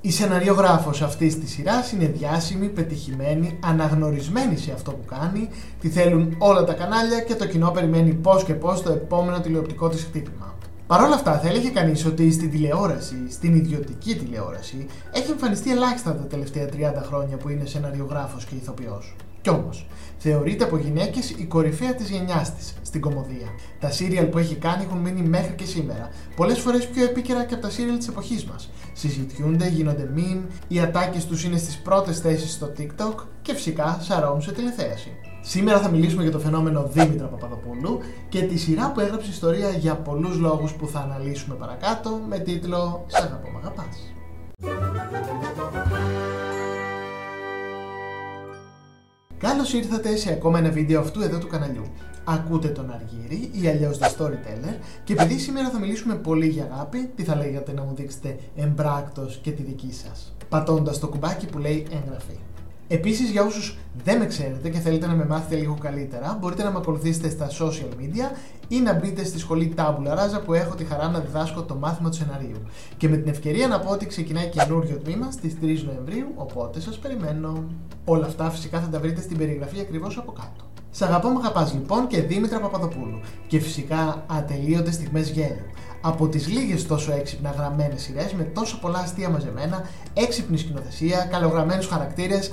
Η σεναριογράφος αυτής της σειράς είναι διάσημη, πετυχημένη, αναγνωρισμένη σε αυτό που κάνει, τη θέλουν όλα τα κανάλια και το κοινό περιμένει πώς και πώς το επόμενο τηλεοπτικό της χτύπημα. Παρ' όλα αυτά, θα έλεγε κανείς ότι στην τηλεόραση, στην ιδιωτική τηλεόραση, έχει εμφανιστεί ελάχιστα τα τελευταία 30 χρόνια που είναι σεναριογράφος και ηθοποιός. Κι όμως, θεωρείται από γυναίκες η κορυφαία της γενιάς της στην κομμωδία. Τα σύριαλ που έχει κάνει έχουν μείνει μέχρι και σήμερα, πολλές φορές πιο επίκαιρα και από τα σύριαλ της εποχής μας. Συζητιούνται, γίνονται meme, οι ατάκες τους είναι στις πρώτες θέσεις στο TikTok και φυσικά σαρώνουν σε τηλεθέαση. Σήμερα θα μιλήσουμε για το φαινόμενο Δήμητρα Παπαδοπούλου και τη σειρά που έγραψε ιστορία για πολλούς λόγους που θα αναλύσουμε παρακάτω με τίτλο «Σ' αγαπώ μ' αγαπάς». Καλώς ήρθατε σε ακόμα ένα βίντεο αυτού εδώ του καναλιού. Ακούτε τον Αργύρι ή αλλιώς The Storyteller και επειδή σήμερα θα μιλήσουμε πολύ για αγάπη, τι θα λέγατε να μου δείξετε εμπράκτος και τη δική σας, πατώντας το κουμπάκι που λέει εγγραφή. Επίσης, για όσους δεν με ξέρετε και θέλετε να με μάθετε λίγο καλύτερα, μπορείτε να με ακολουθήσετε στα social media ή να μπείτε στη σχολή Tabula Rasa που έχω τη χαρά να διδάσκω το μάθημα του σεναρίου. Και με την ευκαιρία να πω ότι ξεκινάει καινούριο τμήμα στις 3 Νοεμβρίου, οπότε σας περιμένω. Όλα αυτά φυσικά θα τα βρείτε στην περιγραφή ακριβώς από κάτω. Σ' αγαπώ με αγαπάς λοιπόν και Δήμητρα Παπαδοπούλου και φυσικά ατελείωτες στιγμές γέλιου. Από τις λίγες τόσο έξυπνα γραμμένες σειρές με τόσο πολλά αστεία μαζεμένα, έξυπνη σκηνοθεσία, καλογραμμένους χαρακτήρες,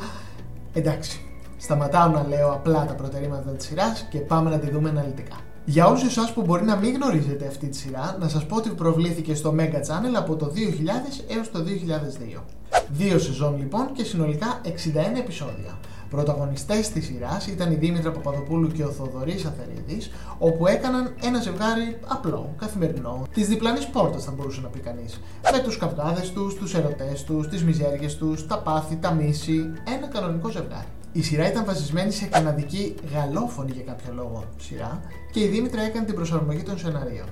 Εντάξει, σταματάω να λέω απλά τα προτερήματα της σειράς και πάμε να τη δούμε αναλυτικά. Για όλους εσάς που μπορεί να μην γνωρίζετε αυτή τη σειρά, να σας πω ότι προβλήθηκε στο Mega Channel από το 2000 έως το 2002. Δύο σεζόν λοιπόν και συνολικά 61 επεισόδια. Πρωταγωνιστές της σειράς ήταν η Δήμητρα Παπαδοπούλου και ο Θοδωρής Αθερίδης, όπου έκαναν ένα ζευγάρι απλό, καθημερινό, της διπλανής πόρτας θα μπορούσε να πει κανείς. Με τους καυγάδες τους, τους ερωτές τους, τις μιζέριε τους, τα πάθη, τα μίση, ένα κανονικό ζευγάρι. Η σειρά ήταν βασισμένη σε καναδική γαλλόφωνη για κάποιο λόγο σειρά και η Δήμητρα έκανε την προσαρμογή των σεναρίων.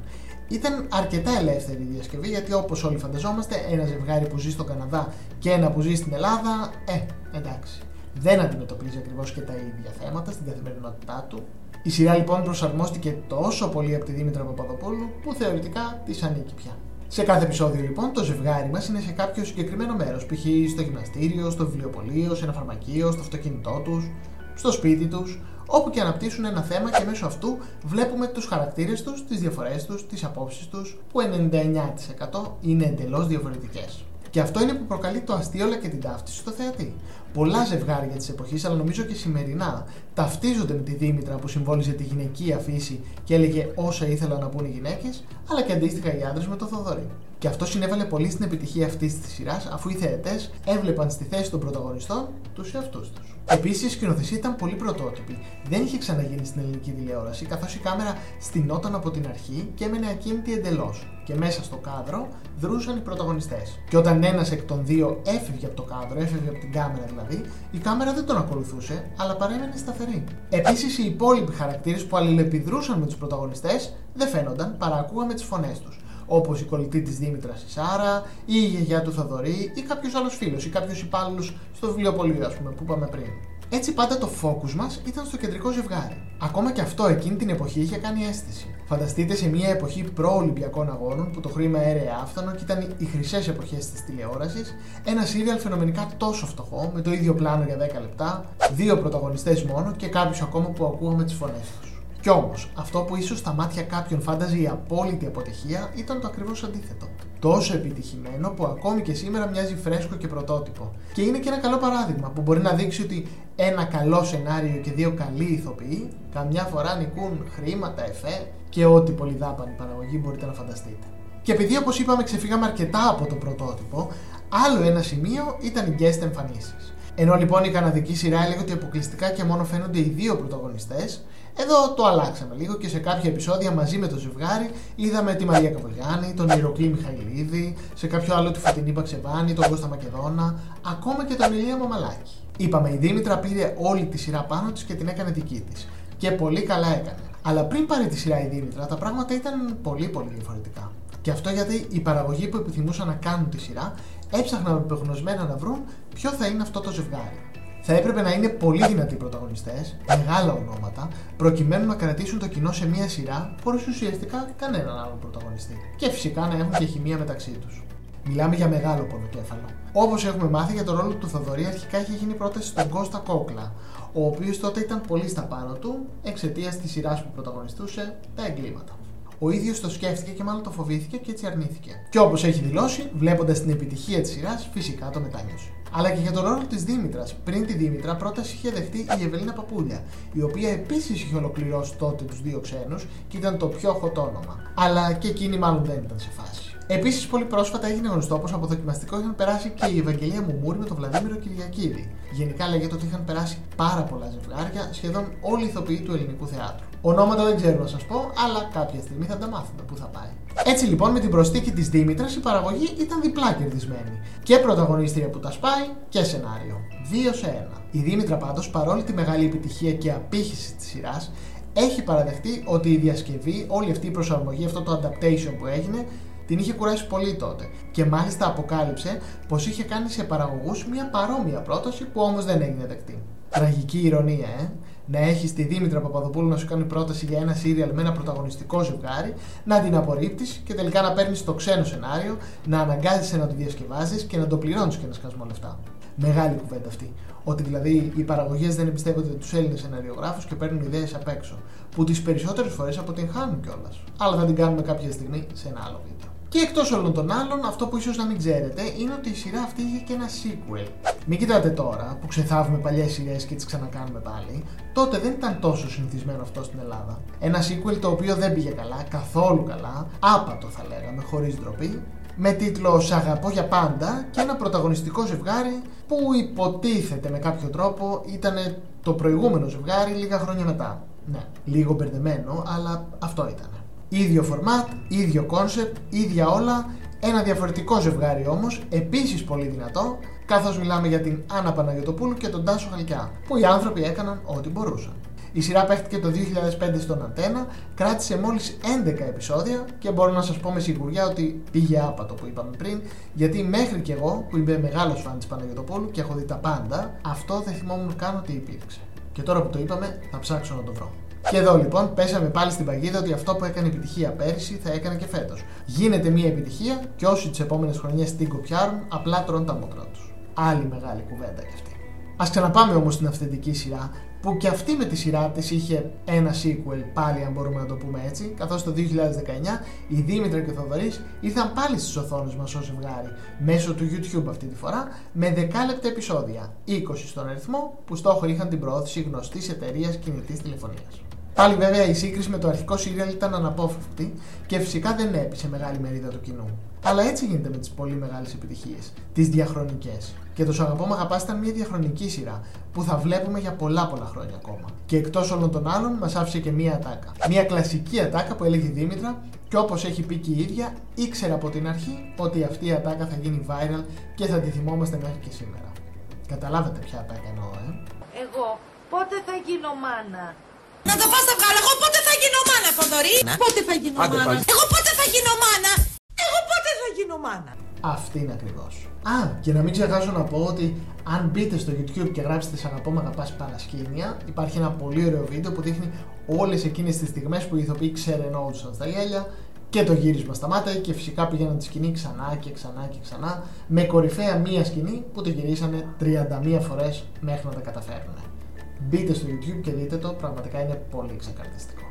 Ήταν αρκετά ελεύθερη η διασκευή γιατί όπως όλοι φανταζόμαστε, ένα ζευγάρι που ζει στον Καναδά και ένα που ζει στην Ελλάδα, ε, εντάξει δεν αντιμετωπίζει ακριβώς και τα ίδια θέματα στην καθημερινότητά του. Η σειρά λοιπόν προσαρμόστηκε τόσο πολύ από τη Δήμητρα Παπαδοπούλου που θεωρητικά της ανήκει πια. Σε κάθε επεισόδιο λοιπόν το ζευγάρι μας είναι σε κάποιο συγκεκριμένο μέρος, π.χ. στο γυμναστήριο, στο βιβλιοπωλείο, σε ένα φαρμακείο, στο αυτοκίνητό τους, στο σπίτι τους, όπου και αναπτύσσουν ένα θέμα και μέσω αυτού βλέπουμε τους χαρακτήρες τους, τις διαφορές τους, τις απόψεις τους, που 99% είναι εντελώς διαφορετικές. Και αυτό είναι που προκαλεί το αστείο αλλά και την ταύτιση στο θεατή. Πολλά ζευγάρια της εποχής, αλλά νομίζω και σημερινά, ταυτίζονται με τη Δήμητρα που συμβόλιζε τη γυναικεία φύση και έλεγε όσα ήθελαν να πούν οι γυναίκες, αλλά και αντίστοιχα οι άντρες με το Θοδωρή. Και αυτό συνέβαλε πολύ στην επιτυχία αυτής της σειράς, αφού οι θεατές έβλεπαν στη θέση των πρωταγωνιστών τους εαυτούς τους. Επίσης, η σκηνοθεσία ήταν πολύ πρωτότυπη. Δεν είχε ξαναγίνει στην ελληνική τηλεόραση, καθώς η κάμερα στηνόταν από την αρχή και έμενε ακίνητη εντελώς. Και μέσα στο κάδρο δρούσαν οι πρωταγωνιστές. Και όταν ένας εκ των δύο έφευγε από το κάδρο, έφευγε από την κάμερα δηλαδή, η κάμερα δεν τον ακολουθούσε, αλλά παρέμενε σταθερή. Επίσης, οι υπόλοιποι χαρακτήρες που αλληλεπιδρούσαν με τους πρωταγωνιστές δεν φαίνονταν παρά ακούγαμε τις φωνές τους όπως η κολλητή της Δήμητρας η Σάρα, ή η γιαγιά του Θοδωρή, ή κάποιος άλλος φίλος, ή κάποιος υπάλληλος στο βιβλιοπωλείο, ας πούμε, που είπαμε πριν. Έτσι πάντα το focus μας ήταν στο κεντρικό ζευγάρι. Ακόμα και αυτό εκείνη την εποχή είχε κάνει αίσθηση. Φανταστείτε σε μια εποχή προ-Ολυμπιακών αγώνων που το χρήμα έρεε άφθονο και ήταν οι χρυσές εποχές της τηλεόρασης, ένα σύριαλ φαινομενικά τόσο φτωχό, με το ίδιο πλάνο για 10 λεπτά, δύο πρωταγωνιστές μόνο και κάποιους ακόμα που ακούγαμε τις φωνές τους. Κι όμως, αυτό που ίσως στα μάτια κάποιων φάνταζε η απόλυτη αποτυχία ήταν το ακριβώς αντίθετο. Τόσο επιτυχημένο που ακόμη και σήμερα μοιάζει φρέσκο και πρωτότυπο. Και είναι και ένα καλό παράδειγμα που μπορεί να δείξει ότι ένα καλό σενάριο και δύο καλοί ηθοποιοί καμιά φορά νικούν χρήματα, εφέ και ό,τι πολυδάπανη παραγωγή μπορείτε να φανταστείτε. Και επειδή όπως είπαμε ξεφύγαμε αρκετά από το πρωτότυπο, άλλο ένα σημείο ήταν οι guest εμφανίσεις. Ενώ λοιπόν η καναδική σειρά έλεγε ότι αποκλειστικά και μόνο φαίνονται οι δύο πρωταγωνιστές, εδώ το αλλάξαμε λίγο και σε κάποια επεισόδια μαζί με το ζευγάρι είδαμε τη Μαρία Καβογιάννη, τον Ηρωκλή Μιχαηλίδη, σε κάποιο άλλο τη Φωτεινή Παξεβάνη, τον Κώστα Μακεδόνα, ακόμα και τον Ηλία Μαμαλάκη. Είπαμε, η Δήμητρα πήρε όλη τη σειρά πάνω της και την έκανε δική της. Και πολύ καλά έκανε. Αλλά πριν πάρει τη σειρά η Δήμητρα, τα πράγματα ήταν πολύ πολύ διαφορετικά. Και αυτό γιατί οι παραγωγοί που επιθυμούσαν να κάνουν τη σειρά έψαχναν απεγνωσμένα να βρουν ποιο θα είναι αυτό το ζευγάρι θα έπρεπε να είναι πολύ δυνατοί πρωταγωνιστές, μεγάλα ονόματα, προκειμένου να κρατήσουν το κοινό σε μία σειρά χωρίς ουσιαστικά κανέναν άλλον πρωταγωνιστή. Και φυσικά να έχουν και χημεία μεταξύ τους. Μιλάμε για μεγάλο πονοκέφαλο. Όπως έχουμε μάθει για τον ρόλο του Θοδωρή, αρχικά είχε γίνει πρόταση στον Κώστα Κόκλα, ο οποίος τότε ήταν πολύ στα πάνω του εξαιτίας της σειράς που πρωταγωνιστούσε τα εγκλήματα. Ο ίδιος το σκέφτηκε και μάλλον το φοβήθηκε και έτσι αρνήθηκε. Και όπως έχει δηλώσει, βλέποντας την επιτυχία της σειράς, φυσικά το μετάνιωσε. Αλλά και για τον ρόλο της Δήμητρας. Πριν τη Δήμητρα, πρώτα είχε δεχτεί η Ευελίνα Παπούλια, η οποία επίσης είχε ολοκληρώσει τότε τους δύο ξένους και ήταν το πιο hot όνομα. Αλλά και εκείνη μάλλον δεν ήταν σε φάση. Επίσης, πολύ πρόσφατα έγινε γνωστό πως από δοκιμαστικό είχαν περάσει και η Ευαγγελία Μουμούρη με τον Βλαδίμηρο Κυριακίδη. Γενικά λέγεται ότι είχαν περάσει πάρα πολλά ζευγάρια, σχεδόν όλοι οι ηθοποιοί του ελληνικού θεάτρου. Ονόματα δεν ξέρω να σας πω, αλλά κάποια στιγμή θα τα μάθουμε πού θα πάει. Έτσι λοιπόν με την προστίκη της Δήμητρας η παραγωγή ήταν διπλά κερδισμένη. Και πρωταγωνίστρια που τα σπάει και σενάριο. Δύο σε ένα. Η Δήμητρα πάντως παρόλη τη μεγάλη επιτυχία και απήχηση της σειράς έχει παραδεχτεί ότι η διασκευή, όλη αυτή η προσαρμογή, αυτό το adaptation που έγινε, την είχε κουράσει πολύ τότε και μάλιστα αποκάλυψε πως είχε κάνει σε παραγωγούς μια παρόμοια πρόταση που όμως δεν έγινε δεκτή. Τραγική ηρωνία, ε! Να έχεις τη Δήμητρα Παπαδοπούλου να σου κάνει πρόταση για ένα σύριαλ με ένα πρωταγωνιστικό ζευγάρι, να την απορρίπτεις και τελικά να παίρνεις το ξένο σενάριο, να αναγκάζεσαι να το διασκευάζεις και να το πληρώνεις και ένα σκασμό λεφτά. Μεγάλη κουβέντα αυτή. Ότι δηλαδή οι παραγωγές δεν εμπιστεύονται τους Έλληνες σεναριογράφους και παίρνουν ιδέες απ' έξω. Που τις περισσότερες φορές αποτυγχάνουν κιόλας. Αλλά θα την κάνουμε κάποια στιγμή σε ένα άλλο βίντεο. Και εκτός όλων των άλλων, αυτό που ίσως να μην ξέρετε είναι ότι η σειρά αυτή είχε και ένα sequel. Μην κοιτάτε τώρα που ξεθάβουμε παλιές σειρές και τις ξανακάνουμε πάλι. Τότε δεν ήταν τόσο συνηθισμένο αυτό στην Ελλάδα. Ένα sequel το οποίο δεν πήγε καλά, καθόλου καλά, άπατο θα λέγαμε, χωρίς ντροπή, με τίτλο Σ' αγαπώ για πάντα και ένα πρωταγωνιστικό ζευγάρι που υποτίθεται με κάποιο τρόπο ήταν το προηγούμενο ζευγάρι λίγα χρόνια μετά. Ναι, λίγο μπερδεμένο, αλλά αυτό ήταν. Ίδιο φορμάτ, ίδιο κόνσεπτ, ίδια όλα, ένα διαφορετικό ζευγάρι όμως, επίσης πολύ δυνατό, καθώς μιλάμε για την Άννα Παναγιοτοπούλου και τον Τάσο Χαλκιά, που οι άνθρωποι έκαναν ό,τι μπορούσαν. Η σειρά παίχτηκε το 2005 στον Αντένα, κράτησε μόλις 11 επεισόδια και μπορώ να σας πω με σιγουριά ότι πήγε άπατο που είπαμε πριν, γιατί μέχρι και εγώ που είμαι μεγάλος φαν της Παναγιοτοπούλου και έχω δει τα πάντα, αυτό δεν θυμόμουν καν ότι υπήρξε. Και τώρα που το είπαμε, θα ψάξω να το βρω. Και εδώ λοιπόν πέσαμε πάλι στην παγίδα ότι αυτό που έκανε επιτυχία πέρυσι θα έκανε και φέτος. Γίνεται μια επιτυχία και όσοι τις επόμενες χρονιές την κοπιάρουν απλά τρώνε τα μούτρα τους. Άλλη μεγάλη κουβέντα κι αυτή. Α ξαναπάμε όμως στην αυθεντική σειρά που και αυτή με τη σειρά της είχε ένα sequel πάλι αν μπορούμε να το πούμε έτσι καθώς το 2019 η Δήμητρα και ο Θοδωρής ήρθαν πάλι στις οθόνες μας ως ζευγάρι μέσω του YouTube αυτή τη φορά με 10 λεπτά επεισόδια 20 στον αριθμό που στόχο είχαν την προώθηση γνωστής εταιρείας κινητής τηλεφωνίας. Πάλι βέβαια η σύγκριση με το αρχικό σύριαλ ήταν αναπόφευκτη και φυσικά δεν έπεισε μεγάλη μερίδα του κοινού. Αλλά έτσι γίνεται με τις πολύ μεγάλες επιτυχίες, τις διαχρονικές. Και το Σ' αγαπώ με αγαπάς ήταν μια διαχρονική σειρά που θα βλέπουμε για πολλά πολλά χρόνια ακόμα. Και εκτός όλων των άλλων, μας άφησε και μια ατάκα. Μια κλασική ατάκα που έλεγε η Δήμητρα και όπως έχει πει και η ίδια, ήξερα από την αρχή ότι αυτή η ατάκα θα γίνει viral και θα τη θυμόμαστε μέχρι και σήμερα. Καταλάβατε ποια ατάκα εννοώ, ε; Εγώ πότε θα γίνω μάνα; Να το πας τα βγάλω. Εγώ πότε θα γίνω μάνα, Θοδωρή; Πότε θα γίνω μάνα; Εγώ πότε θα γίνω μάνα; Εγώ πότε θα γίνω μάνα; Αυτή είναι ακριβώς. Α, και να μην ξεχάσω να πω ότι αν μπείτε στο YouTube και γράψετε Σ' αγαπώ με αγαπάς παρασκήνια, υπάρχει ένα πολύ ωραίο βίντεο που δείχνει όλες εκείνες τις στιγμές που οι ηθοποιοί ξερενόντουσαν στα γέλια και το γύρισμα σταμάτα και φυσικά πήγαιναν τη σκηνή ξανά και ξανά και ξανά με κορυφαία μία σκηνή που τη γυρίσανε 31 φορές μέχρι να τα καταφέρουν. Μπείτε στο YouTube και δείτε το, πραγματικά είναι πολύ ξεκαρδιστικό.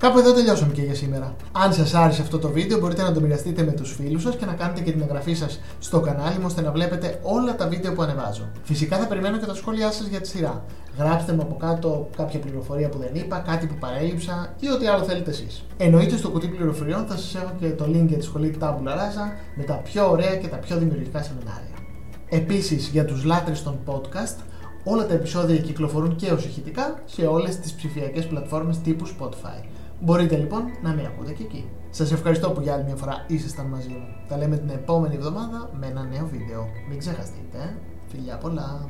Κάπου εδώ τελειώσαμε και για σήμερα. Αν σας άρεσε αυτό το βίντεο, μπορείτε να το μοιραστείτε με τους φίλους σας και να κάνετε και την εγγραφή σας στο κανάλι μου ώστε να βλέπετε όλα τα βίντεο που ανεβάζω. Φυσικά θα περιμένω και τα σχόλιά σας για τη σειρά. Γράψτε μου από κάτω κάποια πληροφορία που δεν είπα, κάτι που παρέλειψα ή ό,τι άλλο θέλετε εσείς. Εννοείται στο κουτί πληροφοριών θα σας έχω και το link για τη σχολή Tabula Rasa με τα πιο ωραία και τα πιο δημιουργικά σεμινάρια. Επίσης για τους λάτρες των podcast, Όλα τα επεισόδια κυκλοφορούν και ως ηχητικά σε όλες τις ψηφιακές πλατφόρμες τύπου Spotify. Μπορείτε λοιπόν να με ακούτε και εκεί. Σας ευχαριστώ που για άλλη μια φορά ήσασταν μαζί μου. Τα λέμε την επόμενη εβδομάδα με ένα νέο βίντεο. Μην ξεχαστείτε. Φιλιά πολλά!